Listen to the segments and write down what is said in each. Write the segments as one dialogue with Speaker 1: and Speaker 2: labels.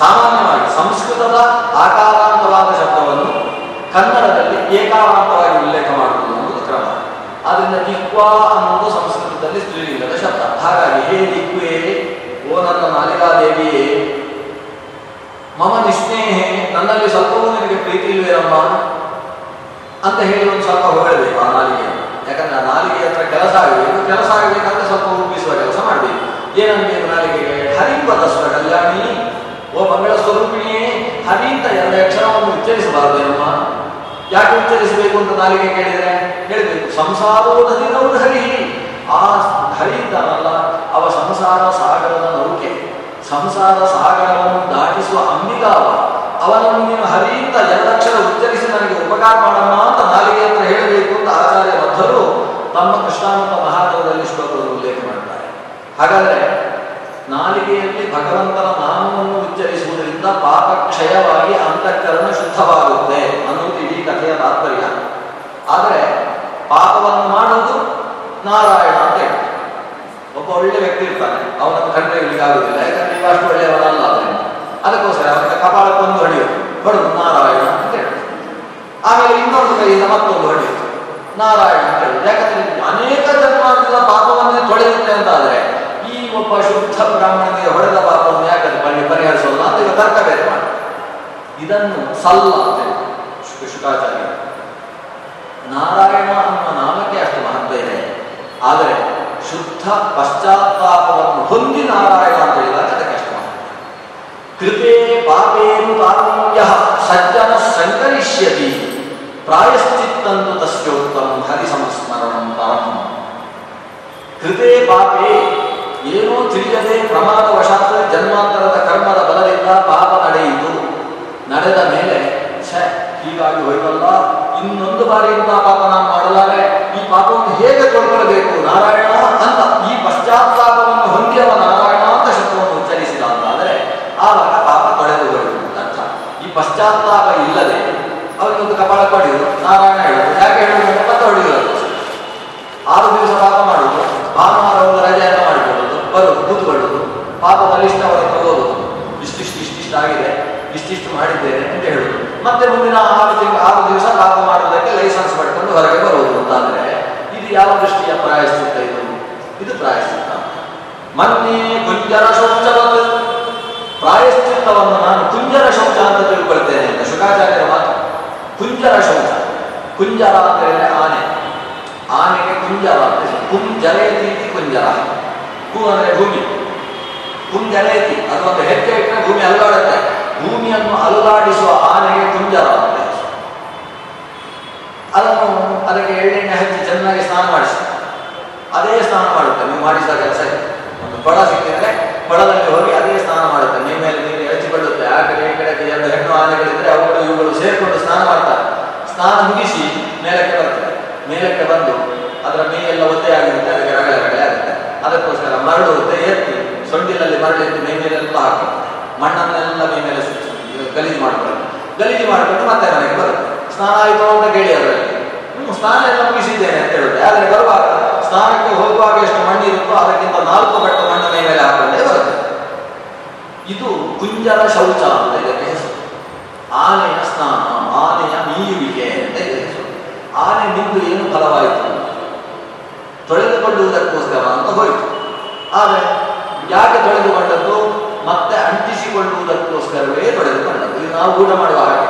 Speaker 1: ಸಾಮಾನ್ಯವಾಗಿ ಸಂಸ್ಕೃತದ ಆಕಾರಾಂತವಾದ ಶಬ್ದವನ್ನು ಕನ್ನಡದಲ್ಲಿ ಏಕಾರಾಂತವಾಗಿ ಉಲ್ಲೇಖ ಮಾಡುವುದು ಅನ್ನೋದು ಕ್ರಮ. ಆದ್ದರಿಂದ ದಿಕ್ವಾ ಅನ್ನೋದು ಸಂಸ್ಕೃತದಲ್ಲಿ ಸ್ತ್ರೀಲಿಂಗದ ಶಬ್ದ. ಹಾಗಾಗಿ ಹೇ ದಿಕ್ವೇ ಓ ನನ್ನ ನಾಲಿಕಾದೇವಿಯೇ, ಮಮ ನಿಸ್ನೇಹೆ ನನ್ನಲ್ಲಿ ಸ್ವಲ್ಪವೂ ನಿನಗೆ ಪ್ರೀತಿ ಇಲ್ವೇನಮ್ಮ? ಅಂತ ಹೇಳಿ ಒಂದು ಸ್ವಲ್ಪ ಹೊಗಳಬೇಕು ಆ ನಾಲಿಗೆ ಯಾಕಂದ್ರೆ ಆ ನಾಲಿಗೆ ಹತ್ರ ಕೆಲಸ ಆಗಬೇಕು. ಕೆಲಸ ಆಗಬೇಕಂದ್ರೆ ಸ್ವಲ್ಪ ರೂಪಿಸುವ ಕೆಲಸ ಮಾಡಬೇಕು. ಏನಂತ ನಾಲಿಗೆಗೆ? ಹರಿಂಬದ ಕಲ್ಯಾಣಿ ಓ ಮಂಗಳ ಸ್ವರೂಪಿಣಿಯೇ ಹರಿ ಅಂತ ಎರಡು ಅಕ್ಷರವನ್ನು ಉಚ್ಚರಿಸಬಾರದೇನಮ್ಮ ಯಾಕೆ ಉಚ್ಚರಿಸಬೇಕು ಅಂತ ನಾಲಿಗೆ ಕೇಳಿದರೆ ಹೇಳಬೇಕು ಸಂಸಾರವು ನೌರು ಹರಿ. ಆ ಹರಿ ಇದ್ದಾನಲ್ಲ ಅವ ಸಂಸಾರ ಸಾಗರದ ನೌಕೆ. ಸಂಸಾರ ಸಾಗರವನ್ನು ದಾಟಿಸುವ ಅಂಬಿಗಾವ. ಅವನನ್ನು ನೀನು ಹರಿ ಅಂತ ಎರಡಕ್ಷರ ಉಚ್ಚರಿಸಿ ನನಗೆ ಉಪಕಾರ ಮಾಡಮ್ಮ ಅಂತ ನಾಲಿಗೆ ಅಂತ ಹೇಳಬೇಕು ಅಂತ ಆಚಾರ್ಯ ಬದ್ಧರು ತಮ್ಮ ಕೃಷ್ಣಾನಂದ ಮಹಾತ್ಮದಲ್ಲಿ ಶ್ಲೋಕದಲ್ಲಿ ಉಲ್ಲೇಖ ಮಾಡ್ತಾರೆ ಹಾಗಾದರೆ ನಾಲಿಗೆಯಲ್ಲಿ ಭಗವಂತನ ಉಚ್ಚರಿಸುವುದರಿಂದ ಪಾಪ ಕ್ಷಯವಾಗಿ ಅಂತಃಕರಣ ಶುದ್ಧವಾಗುತ್ತೆ ಅನ್ನುವುದು ಇಡೀ ಕಥೆಯ ತಾತ್ಪರ್ಯ. ಆದರೆ ಪಾಪವನ್ನು ಮಾಡುವುದು ನಾರಾಯಣ ಅಂತ ಒಬ್ಬ ಒಳ್ಳೆ ವ್ಯಕ್ತಿ ಇರ್ತಾನೆ ಅವನನ್ನು ಕಂಡ್ರೆ ಇಲ್ಲಿಗಾಗುವುದಿಲ್ಲ ಯಾಕಂದ್ರೆ ನೀವು ಅಷ್ಟು ಒಳ್ಳೆಯವರಲ್ಲ ಅದಕ್ಕೋಸ್ಕರ ಅವನ ಕಪಾಳಕ್ಕೊಂದು ಹೊಡೆಯೋದು ನಾರಾಯಣ ಅಂತ ಹೇಳಿ ಆಮೇಲೆ ಇನ್ನೊಂದು ಕೈಯಿಂದ ಮತ್ತೊಂದು ಹೊಡೆಯೋದು ನಾರಾಯಣ ಅಂತ ಹೇಳಿ ಯಾಕಂದ್ರೆ ಅನೇಕ ಜನ್ಮಾಂತರ ಪಾಪವನ್ನೇ ತೊಳೆಯುತ್ತೆ ಅಂತಾದ್ರೆ, ಈ ಒಬ್ಬ ಶುದ್ಧ ಬ್ರಾಹ್ಮಣನಿಗೆ ಹೊಡೆದ ಪಾಪವನ್ನು ಯಾಕಂದ್ರೆ ಪರಿ ಪರಿಹರಿಸೋಲ್ಲ ಅಂತ ಈಗ ತರ್ಕ ಬೇರೆ ಮಾಡಿ ಇದನ್ನು ಸಲ್ಲ ಅಂತ. ಹೇಳಿ ಶುಕ ಶುಕಾಚಾರ್ಯ. ನಾರಾಯಣ ಅನ್ನುವ ನಾಮಕ್ಕೆ ಅಷ್ಟು ಮಹತ್ವ ಇದೆ. ಆದರೆ ಶುದ್ಧ ಪಶ್ಚಾತ್ತಾಪವನ್ನು ಹೊಂದಿ ನಾರಾಯಣ ಅಂತ ಹೇಳಿದಾಗ ಅದಕ್ಕೆ ಅಷ್ಟು ಮಹತ್ವ ಕೃಪೆ ಪಾಪೇನು ತಾರಮ್ಯ ಸಜ್ಜನ ಸಂಕರಿಷ್ಯತಿ. ಪ್ರಾಯಶ್ಚಿತ್ತಂತು ತಸ್ಯೋತ್ತಮ ಹರಿ ಸಂಸ್ಮರಣಂ ಪರಂ ಕೃತೆ ಪಾಪೇ. ಏನೂ ತಿಳಿಯದೆ ಪ್ರಮಾದವಶಾತ್ ಜನ್ಮಾಂತರದ ಕರ್ಮದ ಬಲದಿಂದ ಪಾಪ ನಡೆಯಿತು ನಡೆದ ಮೇಲೆ, ಛೆ, ಹೀಗಾಗಿ ಹೋಯ್ತಲ್ಲ ಇನ್ನೊಂದು ಬಾರಿ ಇಂತಹ ಪಾಪ ನಾನು ಮಾಡಲಾರೆ, ಈ ಪಾಪವನ್ನು ಹೇಗೆ ತೊಳ್ಕೊಳ್ಬೇಕು ನಾರಾಯಣ ಅಂತ ಈ ಪಶ್ಚಾತ್ತಾಪವನ್ನು ಹೊಂದಿರುವ ನಾರಾಯಣ ಅಂತ ಶಬ್ದವನ್ನು ಉಚ್ಚರಿಸಿದ ಅಂತಾದರೆ ಆವಾಗ ಪಾಪ ತೊಳೆದು ಅಂತ ಈ ಪಶ್ಚಾತ್ತಾಪ ಇಲ್ಲದೆ, ಅವನಿಗೊಂದು ಕಪಾಳ ಪಡೆಯುವುದು ನಾರಾಯಣ ಹೇಳುವುದು. ಯಾಕೆ ಹೇಳುವುದು? ಮತ್ತೆ ಹೊಡೆಯುವುದು ಆರು ದಿವಸ ಪಾಪ ಮಾಡುವುದು ಭಾನುವಾರ ಒಂದು ರಜೆಯನ್ನು ಮಾಡಿಕೊಳ್ಳುವುದು ಬರುವುದು ಕೂತ್ಕೊಳ್ಳುವುದು ಪಾಪ ಬಲಿಷ್ಠವರ ಹೋಗುವುದು ಇಷ್ಟಿಷ್ಟು ಇಷ್ಟಿಷ್ಟು ಆಗಿದೆ ಇಷ್ಟಿಷ್ಟು ಮಾಡಿದ್ದೇನೆ ಅಂತ ಹೇಳುದು ಮತ್ತೆ ಮುಂದಿನ ಆರು ತಿಂಗಳು ಆರು ದಿವಸ ಪಾಪ ಮಾಡುವುದಕ್ಕೆ ಲೈಸೆನ್ಸ್ ಪಡ್ಕೊಂಡು ಹೊರಗೆ ಬರುವುದು ಅಂತಾದ್ರೆ, ಇದು ಯಾವ ದೃಷ್ಟಿಯ ಪ್ರಾಯಶ್ಚಿತ್ತ ಇದು? ಇದು ಪ್ರಾಯಶ್ಚಿತ್ತ. ಮೊನ್ನೆ ಕುಂಜರ ಶೌಚವನ್ನು ಪ್ರಾಯಶ್ಚಿತ್ತವನ್ನು ನಾನು ಕುಂಜರ ಶೌಚ ಅಂತ ತಿಳ್ಕೊಳ್ತೇನೆ ಅಂತ ಶುಕಾಚಾರ್ಯರ ಮಾತು. ಕುಂಜರ ಶೌಚ. ಕುಂಜರ ಅಂತ ಹೇಳಿದ್ರೆ ಆನೆ. ಆನೆಗೆ ಕುಂಜರ ಅಂತ ಕುಂಜರೇತಿ ಕುಂಜರ ಕು ಅಂದ್ರೆ ಭೂಮಿ. ಕುಂ ಜಲಯತಿ ಅದು ಒಂದು ಹೆಜ್ಜೆ ಇಟ್ಟರೆ ಭೂಮಿ ಅಲುಗಾಡುತ್ತೆ ಭೂಮಿಯನ್ನು ಅಲುಗಾಡಿಸುವ ಆನೆಗೆ ಕುಂಜರಾಗುತ್ತೆ. ಅದನ್ನು ಅದಕ್ಕೆ ಎಳ್ಳೆಣ್ಣೆ ಹಚ್ಚಿ ಚೆನ್ನಾಗಿ ಸ್ನಾನ ಮಾಡಿಸಿ ಅದೇ ಸ್ನಾನ ಮಾಡುತ್ತೆ. ನೀವು ಮಾಡಿಸಿದ ಕೆಲಸ ಒಂದು ಕೊಡ ಸಿಕ್ಕಿದ್ರೆ ಕೊಳದಲ್ಲಿ ಹೋಗಿ ಅದೇ ಸ್ನಾನ ಮಾಡುತ್ತೆ. ಮೈ ಮೇಲೆ ನೀರು ಎಳಚಿಕೊಳ್ಳುತ್ತೆ ಆ ಕಡೆ ಈ ಕಡೆ ಎರಡು ಹೆಣ್ಣು ಆನೆಗಳಿದ್ರೆ ಅವುಗಳು ಇವುಗಳು ಸೇರಿಕೊಂಡು ಸ್ನಾನ ಮಾಡ್ತಾರೆ. ಸ್ನಾನ ಮುಗಿಸಿ ಮೇಲಕ್ಕೆ ಬರ್ತದೆ. ಮೇಲಕ್ಕೆ ಬಂದು ಅದರ ಮೇಯೆಲ್ಲ ಒದ್ದೆ ಆಗಿರುತ್ತೆ. ಅದಕ್ಕೆ ರಗಳೆ ರಗಳೆ ಆಗುತ್ತೆ. ಅದಕ್ಕೋಸ್ಕರ ಮರಳು ಒದ್ದೆ ಎತ್ತಿ ಸೊಂಡಿಲಲ್ಲಿ ಮರಳು ಎತ್ತಿ ಮೈ ಮೇಲೆಲ್ಲ ಮಣ್ಣನ್ನೆಲ್ಲ ಮೈ ಮೇಲೆ ಗಲೀಜು ಮಾಡಿಕೊಂಡು ಗಲೀಜು ಮಾಡಿಕೊಂಡು ಮತ್ತೆ ಮನೆಗೆ ಬರುತ್ತೆ. ಸ್ನಾನ ಆಯಿತು ಅಂತ ಕೇಳಿ ಅದರಲ್ಲಿ ಹ್ಞೂ ಸ್ನಾನ ಎಲ್ಲ ಮುಗಿಸಿದ್ದೇನೆ ಅಂತ ಹೇಳುತ್ತೆ. ಆದರೆ ಬರುವಾಗ ಸ್ನಾನಕ್ಕೆ ಹೋಗುವಾಗ ಎಷ್ಟು ಮಣ್ಣಿರುತ್ತೋ ಅದಕ್ಕಿಂತ ನಾಲ್ಕು ಪಟ್ಟು ಮಣ್ಣು ಮೈ ಮೇಲೆ ಹಾಕೊಂಡೇ ಬರುತ್ತೆ. ಇದು ಕುಂಜರ ಶೌಚ ಅಂತ ಇದಕ್ಕೆ ಹೆಸರು. ಆನೆಯ ಸ್ನಾನ, ಆನೆಯ ಮೀಯುವಿಕೆ ಅಂತ ಇದೆ ಹೆಸರು. ಆನೆ ನಿಂದು ಏನು ಫಲವಾಯಿತು? ತೊಳೆದುಕೊಳ್ಳುವುದಕ್ಕೋಸ್ಕರ ಅಂತ ಹೋಯಿತು. ಆದರೆ ಯಾಕೆ ತೊಳೆದುಕೊಂಡದ್ದು? ಮತ್ತೆ ಅಂಟಿಸಿಕೊಳ್ಳುವುದಕ್ಕೋಸ್ಕರವೇ ಬಂದದ್ದು ಇದು ನಾವು ಊಟ ಮಾಡುವ ಹಾಗೆ.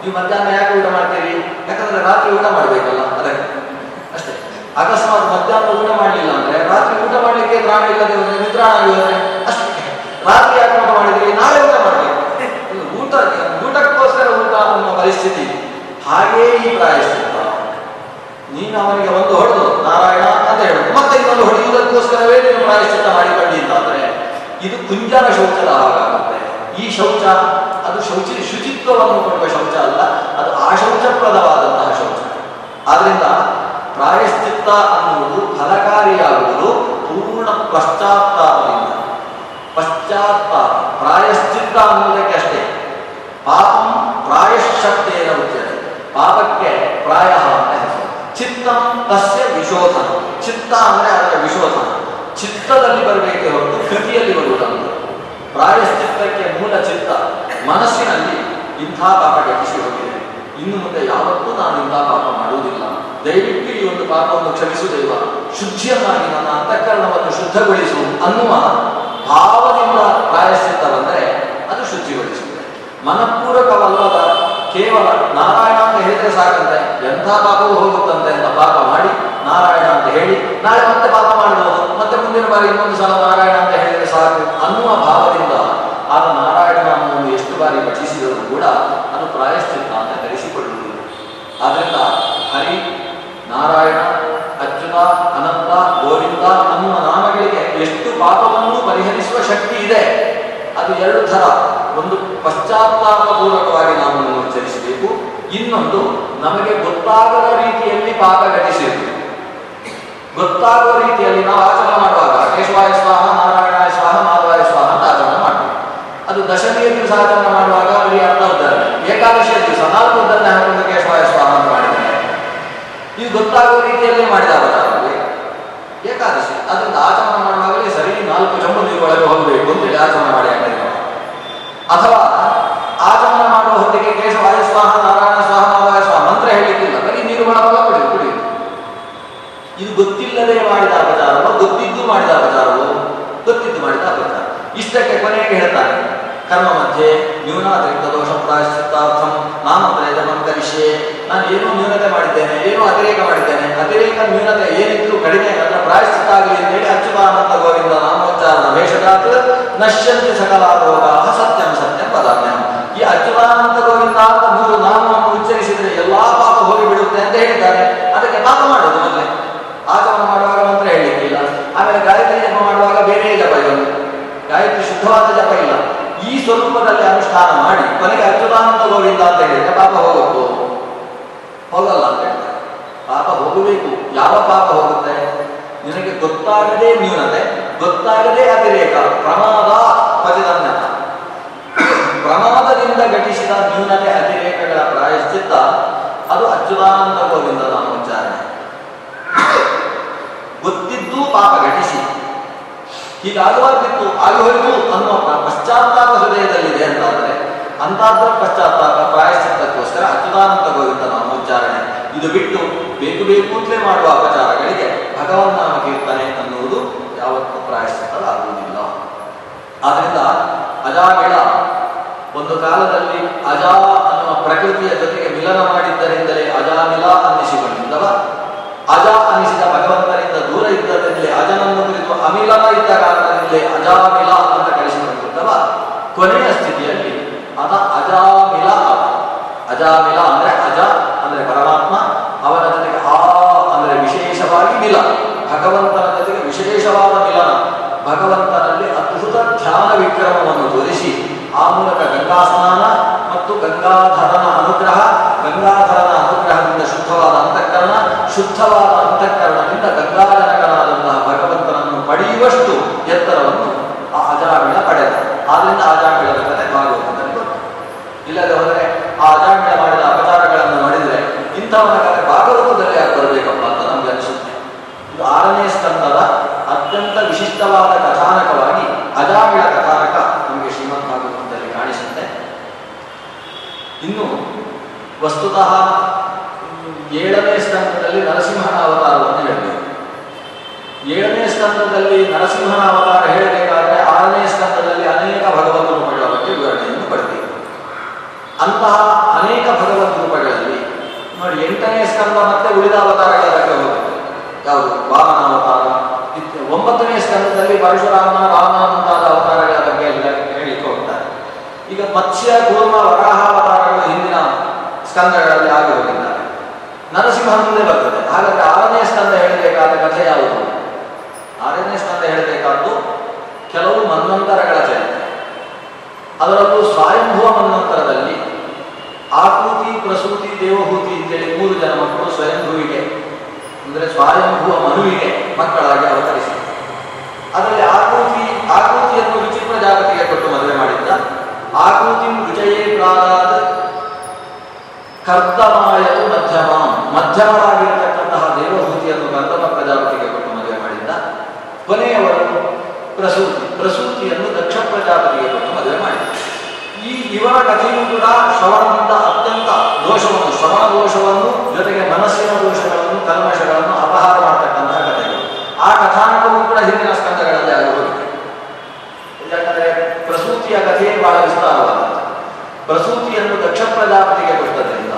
Speaker 1: ನೀವು ಮಧ್ಯಾಹ್ನ ಯಾಕೆ ಊಟ ಮಾಡ್ತೀರಿ? ಯಾಕಂದ್ರೆ ರಾತ್ರಿ ಊಟ ಮಾಡಬೇಕಲ್ಲ, ಅದಕ್ಕೆ. ಅಷ್ಟೇ. ಅಕಸ್ಮಾತ್ ಮಧ್ಯಾಹ್ನ ಊಟ ಮಾಡಲಿಲ್ಲ ಅಂದ್ರೆ ರಾತ್ರಿ ಊಟ ಮಾಡಲಿಕ್ಕೆ ತ್ರಾಣ ಇಲ್ಲದೆ ನಿದ್ರಾಣ ಹೋದ್ರೆ ಅಷ್ಟೇ. ರಾತ್ರಿ ಯಾಕೆ ಊಟ ಮಾಡಿದ್ರಿ? ನಾಳೆ ಊಟ ಮಾಡಬೇಕು. ಊಟ, ಊಟಕ್ಕೋಸ್ಕರ ಊಟ ಅನ್ನೋ ಪರಿಸ್ಥಿತಿ. ಹಾಗೇ ಈ ಪ್ರಾಯಶ್ಚಿತ್ತ. ನೀನು ಅವನಿಗೆ ಒಂದು ಹೊಡೆದು, ನಾರಾಯಣ ಅಂತ ಹೇಳುದು ಮತ್ತೆ ಇನ್ನೊಂದು ಹೊಡೆಯುವುದಕ್ಕೋಸ್ಕರವೇ ನೀನು ಪ್ರಾಯಶ್ಚಿತ್ತ ಮಾಡಿಕೊಂಡಿದ್ದಾದ್ರೆ ಇದು ಕುಂಜರ ಶೌಚದ ಆಗುತ್ತೆ ಈ ಶೌಚ, ಅದು ಶೌಚಿ, ಶುಚಿತ್ವವನ್ನು ಕೊಡುವ ಶೌಚ ಅಲ್ಲ, ಅದು ಆಶೌಚಪ್ರದವಾದಂತಹ ಶೌಚ. ಆದ್ರಿಂದ ಪ್ರಾಯಶ್ಚಿತ್ತ ಅನ್ನುವುದು ಫಲಕಾರಿಯಾಗುವುದು ಪೂರ್ಣ ಪಶ್ಚಾತ್ತಾಪದಿಂದ. ಪಶ್ಚಾತ್ತಾಪ, ಪ್ರಾಯಶ್ಚಿತ್ತ ಅನ್ನುವುದಕ್ಕೆ ಅಷ್ಟೇ. ಪಾಪಂ ಪ್ರಾಯಶ್ಚತ್ತೇನ ಉಚ್ಯತೆ. ಪಾಪಕ್ಕೆ ಪ್ರಾಯ ಚಿತ್ತಂ ತಸ್ಯ ವಿಶೋಧನ. ಚಿತ್ತ ಅಂದರೆ ಅದರ ವಿಶೋಧನ. ಚಿತ್ತದಲ್ಲಿ ಬರಬೇಕೆ ಹೊರತು ಕೃತಿಯಲ್ಲಿ ಬರುವುದಲ್ಲ. ಪ್ರಾಯಶ್ಚಿತ್ತಕ್ಕೆ ಮೂಲ ಚಿತ್ತ ಮನಸ್ಸಿನಲ್ಲಿ ಇಂಥ ಪಾಪ ಘಟಿಸಿ ಹೋಗಿದೆ. ಇನ್ನು ಮುಂದೆ ಯಾವತ್ತೂ ನಾನು ಇಂಥ ಪಾಪ ಮಾಡುವುದಿಲ್ಲ. ದಯವಿಟ್ಟು ಈ ಒಂದು ಪಾಪವನ್ನು ಕ್ಷಮಿಸು ಶುದ್ಧಿಯನ್ನಾಗಿ ನನ್ನ ಅಂತಃಕರಣವನ್ನು ಶುದ್ಧಗೊಳಿಸು ಅನ್ನುವ ಭಾವದಿಂದ ಪ್ರಾಯಶ್ಚಿತ್ತ ಬಂದರೆ ಅದು ಶುದ್ಧಿಗೊಳಿಸುತ್ತದೆ. ಮನಪೂರ್ವಕವಲ್ಲದ ಕೇವಲ ನಾರಾಯಣ ಅಂತ ಹೇಳಿದ್ರೆ ಸಾಕಂತೆ. ಎಂಥ ಪಾಪವೂ ಹೋಗುತ್ತಂತೆ ಅಂತ ಪಾಪ ಮಾಡಿ ನಾರಾಯಣ ಅಂತ ಹೇಳಿ ನಾಳೆ ಮತ್ತೆ ಪಾಪ ಮಾಡಬಹುದು. ಮುಂದಿನ ಬಾರಿ ಇನ್ನೊಂದು ಸಲ ನಾರಾಯಣ ಅಂತ ಹೇಳಿದ್ರೆ ಸಾಕು ಅನ್ನುವ ಭಾವದಿಂದ ಆದ ನಾರಾಯಣ ನಾಮವನ್ನು ಎಷ್ಟು ಬಾರಿ ರಚಿಸಿದರೂ ಕೂಡ ಅದು ಪ್ರಾಯಶ್ಚಿತ್ತ ಅಂತ ಕರೆಸಿಕೊಳ್ಳುವುದಿಲ್ಲ ಆದ್ದರಿಂದ ಹರಿ, ನಾರಾಯಣ, ಅರ್ಜುನ, ಅನಂತ, ಗೋವಿಂದ ಅನ್ನುವ ನಾಮಗಳಿಗೆ ಎಷ್ಟು ಪಾಪವನ್ನು ಪರಿಹರಿಸುವ ಶಕ್ತಿ ಇದೆ. ಅದು ಎರಡು ಥರ. ಒಂದು ಪಶ್ಚಾತ್ತಾಪಪೂರ್ವಕವಾಗಿ ನಾವು ಉಚ್ಚರಿಸಬೇಕು. ಇನ್ನೊಂದು ನಮಗೆ ಗೊತ್ತಾಗದ ರೀತಿಯಲ್ಲಿ ಪಾಪ ಘಟಿಸಿರಬೇಕು ಗೊತ್ತಾಗುವ ರೀತಿಯಲ್ಲಿ ನಾವು ಆಚರಣೆ ಮಾಡುವಾಗ ಕೇಶವಾಯ ಸ್ವಾಹ ನಾರಾಯಣಾಯ ಸ್ವಾಹ ಮಾಧವಾಯ ಸ್ವಾಹ ಅಂತ ಆಚರಣೆ ಮಾಡ್ತೀವಿ. ಅದು ದಶಮಿಯ ದಿವಸ ಆಚರಣೆ ಮಾಡುವಾಗ ಅಲ್ಲಿ ಅರ್ಧ ಉದ್ದಾರೆ ಏಕಾದಶಿಯ ದಿವಸ ನಾಲ್ಕು ಉದ್ಧಾರಣೆ ಹಾಕೋದಕ್ಕೆ ಕೇಶವಾಯ ಸ್ವಾಹ ಅಂತ ಮಾಡಿದ್ದಾರೆ ಇದು ಗೊತ್ತಾಗುವ ರೀತಿಯಲ್ಲಿ ಮಾಡಿದ ಅವತಾರವೇ ಏಕಾದಶಿ, ಅದರಿಂದ ಆಚರಣೆ ಮಾಡುವಾಗಲೇ ಸರಿ, ನಾಲ್ಕು ಜಮ್ಮು ನೀವು ಒಳಗೆ ಹೋಗಬೇಕು ಅಂತೇಳಿ ಆಚರಣೆ ಮಾಡಿ ಹಾಕಿದ್ರೆ ಅಥವಾ ಆಚರಣೆ ಮಾಡುವ ಹೊತ್ತಿಗೆ ಕೇಶವಾಯ ಸ್ವಾಹ, ನಾರಾಯಣ ಸ್ವಾಹ, ಮಾಧವಾಯ ಸ್ವಾಹ ಮಂತ್ರ ಹೇಳಿಕ್ಕಿಲ್ಲ ಬರೀ ನೀರು ಮಾಡುವಾಗ ಕುಡಿ ಇದು ಗೊತ್ತಿಲ್ಲದೆ ಮಾಡಿದ ಅವತಾರ ಗೊತ್ತಿದ್ದು ಮಾಡಿದ ಅಪಚಾರವೋ. ಗೊತ್ತಿದ್ದು ಮಾಡಿದ ಇಷ್ಟಕ್ಕೆ ಕೊನೆಗೆ ಹೇಳ್ತಾರೆ, ಕರ್ಮ ಮಧ್ಯೆ ನ್ಯೂನಾತಿರಿಕ್ತ ದೋಷ ಪ್ರಾಯಶ್ಚಿತ್ತಾರ್ಥಂ ಇದನ್ನು ಕರಿಷ್ಯೆ ನಾನು ಏನೋ ನ್ಯೂನತೆ ಮಾಡಿದ್ದೇನೆ, ಏನೋ ಅತಿರೇಕ ಮಾಡಿದ್ದೇನೆ. ಅತಿರೇಕ ನ್ಯೂನತೆ ಏನಿದ್ರು ಕಡಿಮೆ ಅದರ ಪ್ರಾಯಶ್ಚಿತ್ತ ಆಗಲಿ ಅಂತೇಳಿ ಅಚ್ಯುತಾನಂದ ಗೋವಿಂದ ನಾಮೋಚ್ಚಾರಣ ವೇಷದಾತ್ ನಶ್ಯಂತಿ ಸಕಲ ರೋಗ ಸತ್ಯಂ ಸತ್ಯಂ ಪದಾನ್ಯಂ ಈ ಅಚ್ಯುತಾನಂದ ಗೋವಿಂದ ಮೂರು ನಾಮವನ್ನು ಉಚ್ಚರಿಸಿದರೆ ಎಲ್ಲಾ ಪಾಪ ಹೋಗಿ ಬಿಡುತ್ತೆ ಅಂತ ಹೇಳಿದ್ದಾರೆ. ಅದಕ್ಕೆ ಪಾಪ ಮಾಡೋದು ಮೊದಲೇ ಆಚಮನ ಮಾಡುವಾಗ ಮಾತ್ರ ಹೇಳಲಿಕ್ಕಿಲ್ಲ ಆಮೇಲೆ ಗಾಯತ್ರಿ ಜಪ ಮಾಡುವಾಗ ಬೇರೆ ಜಪ ಇಲ್ಲ ಗಾಯತ್ರಿ ಶುದ್ಧವಾದ ಜಪ ಇಲ್ಲ ಈ ಸ್ವರೂಪದಲ್ಲಿ ಅನುಷ್ಠಾನ ಮಾಡಿ, ಕೊನೆಗೆ ಅರ್ಜುನಾನಂದ ಗೋವಿಂದ ಅಂತ ಹೇಳಿದ್ರೆ ಪಾಪ ಹೋಗುತ್ತೋ ಹೋಗಲ್ಲ ಅಂತ ಹೇಳ್ತಾರೆ. ಪಾಪ ಹೋಗಬೇಕು. ಯಾವ ಪಾಪ ಹೋಗುತ್ತೆ? ನಿನಗೆ ಗೊತ್ತಾಗದೇ ನ್ಯೂನತೆ, ಗೊತ್ತಾಗದೇ ಅತಿರೇಕ, ಪ್ರಮಾದ ಪತಿದನ್ಯತ ಪ್ರಮಾದದಿಂದ ಘಟಿಸಿದ ನ್ಯೂನತೆ, ಅತಿರೇಕಗಳ ಪ್ರಾಯಶ್ಚಿತ್ತ, ಅದು ಅಚ್ಯುತಾನಂದ ಗೋವಿಂದ ಉಚ್ಚಾರಣೆ. ಗೊತ್ತಿದ್ದು ಪಾಪ ಘಟಿಸಿ ಹೀಗಾಗಬಾರ್ದಿತ್ತು ಆಗಿ ಹೋಯಿತು ಅನ್ನೋ ಪಶ್ಚಾತ್ತಾಪ ಹೃದಯದಲ್ಲಿದೆ ಅಂತಾದರೆ, ಅಂತಾದ್ರ ಪಶ್ಚಾತ್ತಾಪ ಪ್ರಾಯಶ್ಚಿತ್ತಕ್ಕೋಸ್ಕರ ಅಚ್ಯುತಾನಂದ ಗೋವಿಂದ ಉಚ್ಚಾರಣೆ. ಇದು ಬಿಟ್ಟು ಬೇಕು ಬೇಕು ಅಂತಲೇ ಮಾಡುವ ಅಪಚಾರಗಳಿಗೆ ಭಗವನ್ ನಾಮ ಕೀರ್ತನೆ ಅನ್ನುವುದು ಯಾವತ್ತೂ ಪ್ರಾಯಶ್ಚಿತ್ತವಾಗುವುದಿಲ್ಲ ಆದ್ರಿಂದ ಅಜಾಮಿಳ ಒಂದು ಕಾಲದಲ್ಲಿ ಅಜಾ ಅನ್ನುವ ಪ್ರಕೃತಿಯ ಜೊತೆಗೆ ಮಿಲನ ಮಾಡಿದ್ದರಿಂದಲೇ ಅಜಾಮಿಲ ಅನ್ನಿಸಿಕೊಂಡಿದ್ದವ. ಅಜಾ ಅನ್ನಿಸಿದ ಭಗವಂತನಿಂದ ದೂರ ಇದ್ದರಿಂದಲೇ ಅಮಿಲನ ಇದ್ದ ಕಾಲದಲ್ಲಿ ಅಜಾಮಿಲ ಅಂತ ಕಳಿಸಿಕೊಂಡಿದ್ದವ ಕೊನೆಯ ಸ್ಥಿತಿಯಲ್ಲಿ ಅದ ಅಜಾಮಿಲ. ಅಜಾಮಿಲ ಅಂದ್ರೆ ಅಜ ಅಂದ್ರೆ ಪರಮಾತ್ಮ, ಅವನ ಜೊತೆಗೆ ಆ ಅಂದ್ರೆ ವಿಶೇಷವಾಗಿ ಮಿಲ. ಭಗವಂತನ ಜೊತೆಗೆ ವಿಶೇಷವಾದ ಮಿಲನ. ಭಗವಂತನಲ್ಲಿ ಅದ್ಭುತ ಧ್ಯಾನ ವಿಕ್ರಮವನ್ನು ತೋರಿಸಿ, ಆ ಮೂಲಕ ಗಂಗಾ ಸ್ನಾನ ಮತ್ತು ಗಂಗಾಧರನ ಅನುಗ್ರಹ, ಗಂಗಾಧರನ ಅನುಗ್ರಹದಿಂದ ಶುದ್ಧವಾದ ಅಂತಃಕರಣ, ಶುದ್ಧವಾದ ಅಂತಃಕರಣದಿಂದ ಗಂಗಾಜನಕನಾದಂತಹ ಭಗವಂತನನ್ನು ಪಡೆಯುವಷ್ಟು ಎತ್ತರವನ್ನು ಆ ಅಜಾಮಿಳ ಪಡೆದ. ಆದ್ರಿಂದ ಅಜಾಮಿಳದ ಕಥೆ ಭಾಗವತದಲ್ಲಿ ಇಲ್ಲದೆ ಹೋದರೆ ಆ ಅಜಾಮಿಳ ಮಾಡಿದ ಅಪಚಾರಗಳನ್ನು ಮಾಡಿದರೆ ಇಂಥವನ ಕಥೆ ಭಾಗವತದಲ್ಲಿ ಯಾಕೆ ಬರಬೇಕಪ್ಪ ಅಂತ ನಮ್ಗೆ ಅನಿಸುತ್ತೆ. ಇದು ಆರನೇ ಸ್ಕಂದದ ಅತ್ಯಂತ ವಿಶಿಷ್ಟವಾದ ಕಥಾನಕವಾಗಿ ಅಜಾಮಿಳ ಕಥಾನಕ ನಮಗೆ ಶ್ರೀಮದ್ ಭಾಗವತದಲ್ಲಿ ಕಾಣಿಸುತ್ತೆ. ಇನ್ನು ವಸ್ತುತಃ ಏಳನೇ ಸ್ಕಂದದಲ್ಲಿ ನರಸಿಂಹನ ಅವತಾರವನ್ನು ಹೇಳಬೇಕು. ಏಳನೇ ಸ್ಕಂದದಲ್ಲಿ ನರಸಿಂಹನ ಅವತಾರ ಹೇಳಬೇಕಾದ್ರೆ ಆರನೇ ಸ್ಕಂದದಲ್ಲಿ ಅನೇಕ ಭಗವದ್ ರೂಪಗಳ ಬಗ್ಗೆ ವಿವರಣೆಯನ್ನು ಪಡೆದಿದೆ ಅಂತಹ ಅನೇಕ ಭಗವದ್ ರೂಪಗಳಲ್ಲಿ ನೋಡಿ ಎಂಟನೇ ಸ್ಕಂದ ಮತ್ತೆ ಉಳಿದ ಅವತಾರಗಳ ಬಗ್ಗೆ ಯಾವುದು? ವಾಮನ ಅವತಾರ ಒಂಬತ್ತನೇ ಸ್ಕಂದದಲ್ಲಿ ಪರಶುರಾಮನ, ವಾಮನ ಮುಂತಾದ ಅವತಾರಗಳ ಬಗ್ಗೆ ಎಲ್ಲ ಈಗ ಮತ್ಸ್ಯ, ಗೋಮ, ವರಾಹ ಅವತಾರಗಳು ಹಿಂದಿನ ಸ್ಕಂದಗಳಲ್ಲಿ ಆಗಿ ನರಸಿಂಹ ಮುಂದೆ ಬರ್ತದೆ. ಹಾಗಾದ್ರೆ ಆರನೇ ಸ್ಕಂದ ಹೇಳಬೇಕಾದ ಕಥೆ ಯಾವುದು? ಆರನೇ ಸ್ಕಂದ ಹೇಳಬೇಕಾದ್ದು ಕೆಲವು ಮನ್ವಂತರಗಳ ಚರಿತ್ರೆ ಅದರಲ್ಲೂ ಸ್ವಯಂಭುವ ಮನ್ವಂತರದಲ್ಲಿ ಆಕೃತಿ ಪ್ರಸೂತಿ ದೇವಹೂತಿ ಅಂತೇಳಿ ಮೂರು ಜನ ಮಕ್ಕಳು ಸ್ವಯಂಭುವಿಗೆ, ಅಂದರೆ ಸ್ವಯಂಭುವ ಮನುವಿಗೆ ಮಕ್ಕಳಾಗಿ ಅವತರಿಸಿದರು. ಅದರಲ್ಲಿ ಆಕೃತಿ, ಆಕೃತಿಯನ್ನು ವಿಚಿತ್ರ ಪ್ರಜಾಪತಿಗೆ ಕೊಟ್ಟು ಮದುವೆ ಮಾಡಿದ್ದ ಆಕೃತಿ ವಿಜಯೇ ಪ್ರಾರಾದ ಕರ್ತಮಾಯತು ಮಧ್ಯಮ ಮಧ್ಯಮವಾಗಿರತಕ್ಕಂತಹ ದೇವಹೂತಿಯನ್ನು ಕರ್ತಮ ಪ್ರಜಾಪತಿಗೆ ಕೊಟ್ಟು ಮದುವೆ ಮಾಡಿದ್ದ ಕೊನೆಯವರು ಪ್ರಸೂತಿ. ಪ್ರಸೂತಿಯನ್ನು ದಕ್ಷ ಪ್ರಜಾಪತಿಗೆ ಕೊಟ್ಟು ಮದುವೆ ಮಾಡಿದ ಈ ಇವರ ಕಥೆಯೂ ಕೂಡ ಅತ್ಯಂತ ದೋಷವನ್ನು ಶ್ರವಣ ದೋಷವನ್ನು ಜೊತೆಗೆ ಮನಸ್ಸಿನ ದೋಷಗಳನ್ನು ಕಲ್ಮಶಗಳನ್ನು ಅಪಹಾರ ಮಾಡತಕ್ಕಂತಹ ಕಥೆಗಳು ಆ ಕಥಾನಕವೂ ಕೂಡ ಹಿಂದಿನ ಸ್ಕಂದಗಳಲ್ಲಿ ಆಗಿ ಹೋಗಿದೆ ಯಾಕಂದ್ರೆ ಪ್ರಸೂತಿಯ ಕಥೆಯೇ ಬಹಳ ವಿಸ್ತಾರವಾದದ್ದು ಪ್ರಸೂತಿಯನ್ನು ದಕ್ಷ ಪ್ರಜಾಪತಿಗೆ ಕೊಟ್ಟದ್ರಿಂದ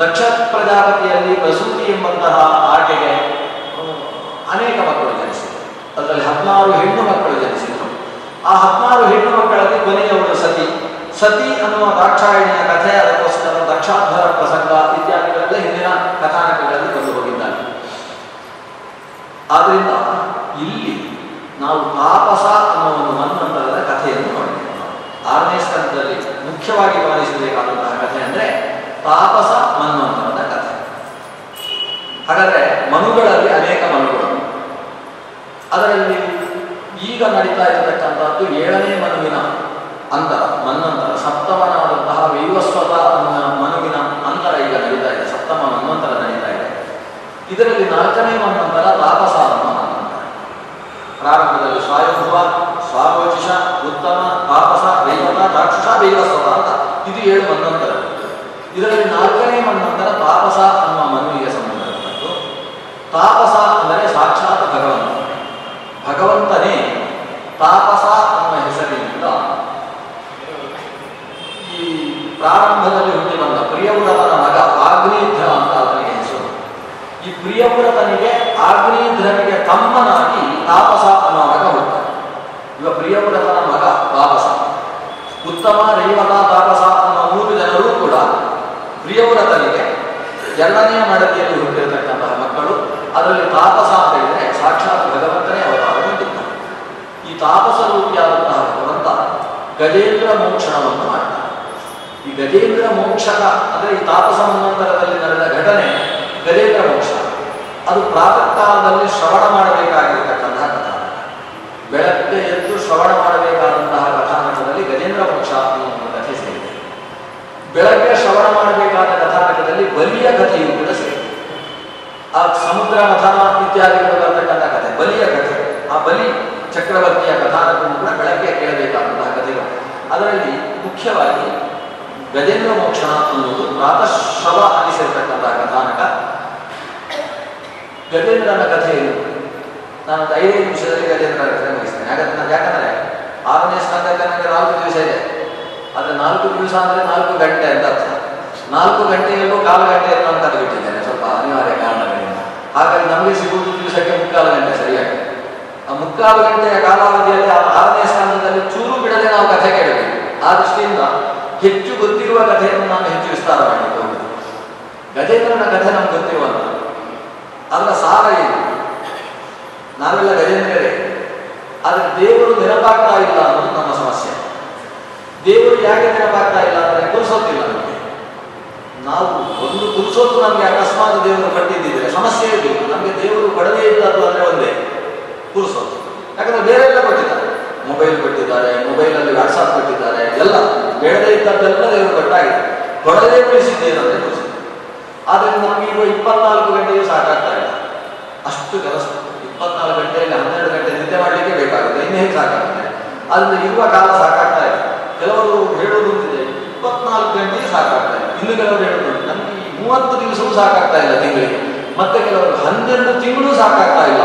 Speaker 1: ದಕ್ಷ ಪ್ರಜಾಪತಿಯಲ್ಲಿ ಪ್ರಸೂತಿ ಎಂಬಂತಹ ಆಕೆಗೆ ಹ್ಮ್, ಅನೇಕ ಮಕ್ಕಳು ಜನಿಸಿದರು ಅದರಲ್ಲಿ ಹದಿನಾರು ಹೆಣ್ಣು ಮಕ್ಕಳು ಜನಿಸಿದರು ಆ ಹದಿನಾರು ಹೆಣ್ಣು ಮಕ್ಕಳಲ್ಲಿ ಕೊನೆಯವಳು ಸತಿ ಸತಿ ಅನ್ನುವ ದಾಕ್ಷಾಯಣಿಯ ಕಥೆ ಅದಕ್ಕೋಸ್ಕರ ದಕ್ಷಾಧ್ವರ ಪ್ರಸಂಗ ಇತ್ಯಾದಿಗಳೆಲ್ಲ ಹಿಂದಿನ ಕಥಾನಕಗಳಲ್ಲಿ ಬಂದು ಹೋಗಿದ್ದಾರೆ ಆದ್ರಿಂದ ಇಲ್ಲಿ ನಾವು ತಾಪಸ ಅನ್ನೋ ಒಂದು ಮನ್ವಂತರದ ಕಥೆಯನ್ನು ನೋಡಿದ್ದೇವೆ ಆರನೇ ಸ್ಕಂದದಲ್ಲಿ ಮುಖ್ಯವಾಗಿ ಗಮನಿಸಬೇಕಾದಂತಹ ಕಥೆ ಅಂದ್ರೆ ತಾಪಸ ಮನ್ವಂತರದ ಕಥೆ. ಹಾಗಾದ್ರೆ ಮನುಗಳಲ್ಲಿ ಅನೇಕ ಮನುಗಳು. ಅದರಲ್ಲಿ ಈಗ ನಡೀತಾ ಇರತಕ್ಕಂಥದ್ದು ಏಳನೇ ಮನುವಿನ ಅಂತರ ಮನ್ವಂತರ ಸಪ್ತಮನಾದಂತಹ ವೈವಸ್ವತ ಮನುವಿನ ಅಂತರ ಈಗ ನಡೀತಾ ಇದೆ, ಸಪ್ತಮ ಮನ್ವಂತರ ನಡೀತಾ ಇದೆ. ಇದರಲ್ಲಿ ನಾಲ್ಕನೇ ಮನ್ವಂತರ ತಾಪಸ ಮನ್ವಂತರ ಪ್ರಾರಂಭದಲ್ಲಿ ಸ್ವಾಯುಭವ ಸ್ವಾಗೋಚಿಷ ಉತ್ತಮ, ತಾಪಸ ವೈವತ ರಾಕ್ಷಸ ವೈವಸ್ವತ ಅಂತ. ಇದು ಏಳು ಮನ್ವಂತರ ಇದರಲ್ಲಿ ನಾಲ್ಕನೇ ಮನ್ವಂತರ ತಾಪಸ ಅನ್ನುವ ಮನುವಿಗೆ ಸಂಬಂಧಪಟ್ಟದ್ದು. ತಾಪಸ ಅಂದರೆ ಸಾಕ್ಷಾತ್ ಭಗವಂತ ಭಗವಂತನೇ ತಾಪಸ ಅನ್ನುವ ಹೆಸರಿನಿಂದ ಈ ಪ್ರಾರಂಭದಲ್ಲಿ ಹುಟ್ಟಿ ಬಂದ ಪ್ರಿಯವ್ರತನ ಮಗ ಆಗ್ನೇಧ್ರ ಅಂತ ಅವನಿಗೆ ಹೆಸರು. ಈ ಪ್ರಿಯವ್ರತನಿಗೆ ಆಗ್ನೇಧ್ರನಿಗೆ ತಮ್ಮನಾಗಿ ತಾಪಸ ಅನ್ನೋ ಮಗ ಹುಟ್ಟ ಇವ ಪ್ರಿಯವ್ರತನ ಮಗ ತಾಪಸ ರೈವತ ತಾಪಸ ಅನ್ನೋ ಮೂರು ಜನರು ಕೂಡ ಪ್ರಿಯವ್ರತನಿಗೆ ಎರಡನೆಯ ಮಡದಿಯಲ್ಲಿ ಹುಟ್ಟಿರತಕ್ಕಂತಹ ಮಕ್ಕಳು, ಅದರಲ್ಲಿ ತಾಪಸ ಅಂತ ಹೇಳಿದ್ರೆ ಸಾಕ್ಷಾತ್ ಭಗವಂತನೇ ಅವತಾರಗೊಂಡಿದ್ದ ಈ ತಾಪಸ ರೂಪಿಯಾದಂತಹ ಭಗವಂತ ಗಜೇಂದ್ರ ಮೋಕ್ಷಣವನ್ನು ಮಾಡ್ತಾನೆ. ಈ ಗಜೇಂದ್ರ ಮೋಕ್ಷಕ ಅಂದ್ರೆ ಈ ತಾಪಸ ಮನ್ವಂತರದಲ್ಲಿ ನಡೆದ ಘಟನೆ ಗಜೇಂದ್ರ ಮೋಕ್ಷ. ಅದು ಪ್ರಾತಃ ಕಾಲದಲ್ಲಿ ಶ್ರವಣ ಮಾಡಬೇಕಾಗಿರತಕ್ಕಂತಹ ಕಥಾ ಬೆಳಗ್ಗೆ ಎದ್ದು ಶ್ರವಣ ಮಾಡಬೇಕಾದಂತಹ ಕಥಾನಕದಲ್ಲಿ ಗಜೇಂದ್ರ ಮೋಕ್ಷ ಅನ್ನುವ ಒಂದು ಕಥೆ ಸೇರಿದೆ ಬೆಳಗ್ಗೆ ಶ್ರವಣ ಮಾಡಬೇಕಾದ ಕಥಾನಕದಲ್ಲಿ ಬಲಿಯ ಕಥೆಯೂ ಕೂಡ ಸೇರಿದೆ ಆ ಸಮುದ್ರ ಮಥನ ಇತ್ಯಾದಿಗಳು ಬರತಕ್ಕಂಥ ಕಥೆ ಬಲಿಯ ಕಥೆ ಆ ಬಲಿ ಚಕ್ರವರ್ತಿಯ ಕಥಾನಕವನ್ನು ಕೂಡ ಬೆಳಗ್ಗೆ ಕೇಳಬೇಕಾದಂತಹ ಕಥೆಗಳು ಅದರಲ್ಲಿ ಮುಖ್ಯವಾಗಿ ಗಜೇಂದ್ರ ಮೋಕ್ಷ ಅನ್ನುವುದು ಪ್ರಾತಃಶ್ರವ ಅನಿಸಿರ್ತಕ್ಕಂತಹ ಕಥಾನಕ. ಗಜೇಂದ್ರನ ಕಥೆಯನ್ನು ನಾನು ಐದೈದು ನಿಮಿಷದಲ್ಲಿ ಗಜೇಂದ್ರನ ಕಥೆ ಮುಗಿಸ್ತೇನೆ. ಯಾಕಂದ್ರೆ ಯಾಕಂದ್ರೆ ಆರನೇ ಸ್ಕಂದಕ್ಕೆ ನನಗೆ ನಾಲ್ಕು ದಿವಸ ಇದೆ. ಆದರೆ ನಾಲ್ಕು ದಿವಸ ಅಂದರೆ ನಾಲ್ಕು ಗಂಟೆ ಅಂತ ಅರ್ಥ. ನಾಲ್ಕು ಗಂಟೆಯಲ್ಲೂ ಕಾಲು ಗಂಟೆಯನ್ನು ನಾನು ಕರೆದುಬಿಟ್ಟಿದ್ದೇನೆ. ಸ್ವಲ್ಪ ಅನಿವಾರ್ಯ ಕಾರಣಗಳಿಂದ. ಹಾಗಾಗಿ ನಮಗೆ ಸಿಗುವುದು ದಿವಸಕ್ಕೆ ಮುಕ್ಕಾಲು ಗಂಟೆ ಸರಿಯಾಗಿ. ಆ ಮುಕ್ಕಾಲು ಗಂಟೆಯ ಕಾಲಾವಧಿಯಲ್ಲಿ ಆರನೇ ಸ್ಥಾನದಲ್ಲಿ ಚೂರು ಬಿಡದೆ ನಾವು ಕಥೆ ಕೇಳಬೇಕು ಆ ದೃಷ್ಟಿಯಿಂದ ಹೆಚ್ಚು ಗೊತ್ತಿರುವ ಕಥೆಯನ್ನು ನಾನು ಹೆಚ್ಚು ವಿಸ್ತಾರ ಹೋಗುದು ಗಜೇಂದ್ರನ ಕಥೆ ನಮ್ಗೆ ಗೊತ್ತಿರುವಂತ ಅದರ ಸಾರ ಏನು? ನಾವೆಲ್ಲ ಗಜೇಂದ್ರರೇ. ಆದರೆ ದೇವರು ನೆನಪಾಗ್ತಾ ಇಲ್ಲ ಅನ್ನೋದು ನಮ್ಮ ಸಮಸ್ಯೆ. ದೇವರು ಯಾಕೆ ನೆನಪಾಗ್ತಾ ಇಲ್ಲ ಅಂದರೆ ಕುರಿಸೋತಿಲ್ಲ ನಮಗೆ. ನಾವು ಒಂದು ಕುರಿಸೋದು ನಮಗೆ ಅಕಸ್ಮಾತ್ ದೇವರು ಕಟ್ಟಿದ್ದಿದ್ರೆ ಸಮಸ್ಯೆ ಇರಬೇಕು. ನಮಗೆ ದೇವರು ಕೊಡದೇ ಇಲ್ಲ ಅದು ಅಂದರೆ ಒಂದೇ ಕುರಿಸೋದು ಯಾಕಂದ್ರೆ ಬೇರೆಲ್ಲ ಕೊಟ್ಟಿದ್ದಾರೆ. ಮೊಬೈಲ್ ಕೊಟ್ಟಿದ್ದಾರೆ ಮೊಬೈಲಲ್ಲಿ ವಾಟ್ಸಾಪ್ ಕೊಟ್ಟಿದ್ದಾರೆ, ಎಲ್ಲ. ಬೇಡದೇ ಇದ್ದದ್ದೆಲ್ಲ ದೇವರು ಕಟ್ಟಾಗಿದೆ ಕೊಡದೇ ಉಳಿಸಿದ್ದೇನಂದ್ರೆ ಕುರಿಸೋದು ಆದ್ದರಿಂದ ನಮಗೆ ಇರುವ ಇಪ್ಪತ್ನಾಲ್ಕು ಗಂಟೆಗೆ ಸಾಕಾಗ್ತಾ ಇಲ್ಲ. ಅಷ್ಟು ಕೆಲಸ ಇಪ್ಪತ್ನಾಲ್ಕು ಗಂಟೆಯಲ್ಲಿ ಹನ್ನೆರಡು ಗಂಟೆ ನಿದ್ದೆ ಮಾಡಲಿಕ್ಕೆ ಬೇಕಾಗುತ್ತೆ. ಇನ್ನೇ ಸಾಕಾಗುತ್ತೆ? ಅದರಿಂದ ಇರುವ ಕಾಲ ಸಾಕಾಗ್ತಾ ಇಲ್ಲ. ಕೆಲವರು ಹೇಳೋದು ಅಂತಿದೆ, ಇಪ್ಪತ್ನಾಲ್ಕು ಗಂಟೆಗೆ ಸಾಕಾಗ್ತಾ ಇಲ್ಲ. ಇನ್ನು ಕೆಲವರು ಹೇಳೋದು, ನಮಗೆ ಮೂವತ್ತು ದಿವಸವೂ ಸಾಕಾಗ್ತಾ ಇಲ್ಲ ತಿಂಗಳಿಗೆ. ಮತ್ತೆ ಕೆಲವರು ಹನ್ನೆರಡು ತಿಂಗಳು ಸಾಕಾಗ್ತಾ ಇಲ್ಲ.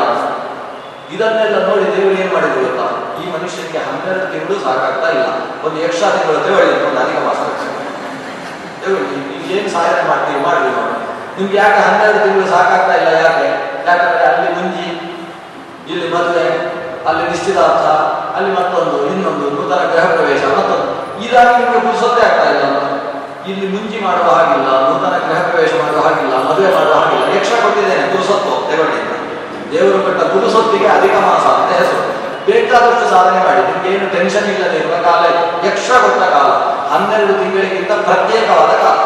Speaker 1: ಇದನ್ನೆಲ್ಲ ನೋಡಿ ದೇವರು ಏನ್ ಮಾಡಿದ್ರು ಗೊತ್ತಾ? ಈ ಮನುಷ್ಯನಿಗೆ ಹನ್ನೆರಡು ತಿಂಗಳು ಸಾಕಾಗ್ತಾ ಇಲ್ಲ. ಒಂದು ಎಕ್ಸ್ಟ್ರಾ ತಿಂಗಳು ದೇವಳಿ ಒಂದು ಅಧಿಕ ಮಾಸ ಏನ್ ಸಹಾಯ ಮಾಡ್ತೀವಿ ನೋಡಿ. ನಿಮ್ಗೆ ಯಾಕೆ ಹನ್ನೆರಡು ತಿಂಗಳು ಸಾಕಾಗ್ತಾ ಇಲ್ಲ ಯಾಕೆ? ಯಾಕಂದ್ರೆ ಅಲ್ಲಿ ಮುಂಜಿ, ಇಲ್ಲಿ ಮದುವೆ, ಅಲ್ಲಿ ನಿಶ್ಚಿತಾರ್ಥ, ಅಲ್ಲಿ ಮತ್ತೊಂದು, ಇನ್ನೊಂದು, ನೂತನ ಗೃಹ ಪ್ರವೇಶ, ಮತ್ತೊಂದು. ಇದಾಗಿ ನಿಮಗೆ ಪುರುಸೊತ್ತೇ ಆಗ್ತಾ ಇಲ್ಲ? ಇಲ್ಲಿ ಮುಂಜಿ ಮಾಡುವ ಹಾಗಿಲ್ಲ, ನೂತನ ಗೃಹ ಪ್ರವೇಶ ಮಾಡುವ ಹಾಗಿಲ್ಲ, ಮದುವೆ ಮಾಡುವ ಹಾಗಿಲ್ಲ. ಯಕ್ಷ ಕೊಟ್ಟಿದ್ದೇನೆ, ಪುರುಸೊತ್ತು. ದೇವರು ಕೊಟ್ಟ ಪುರುಸೊತ್ತಿಗೆ ಅಧಿಕ ಮಾಸ ಅಂತ ಹೆಸರು. ಬೇಕಾದಷ್ಟು ಸಾಧನೆ ಮಾಡಿ ನಿಮ್ಗೆ ಏನು ಟೆನ್ಷನ್ ಇಲ್ಲದೆ ಇರುವ ಕಾಲ ಎಕ್ಸ್ಟ್ರಾ ಕೊಟ್ಟ ಕಾಲ, ಹನ್ನೆರಡು ತಿಂಗಳಿಗಿಂತ ಪ್ರತ್ಯೇಕವಾದ ಕಾಲ.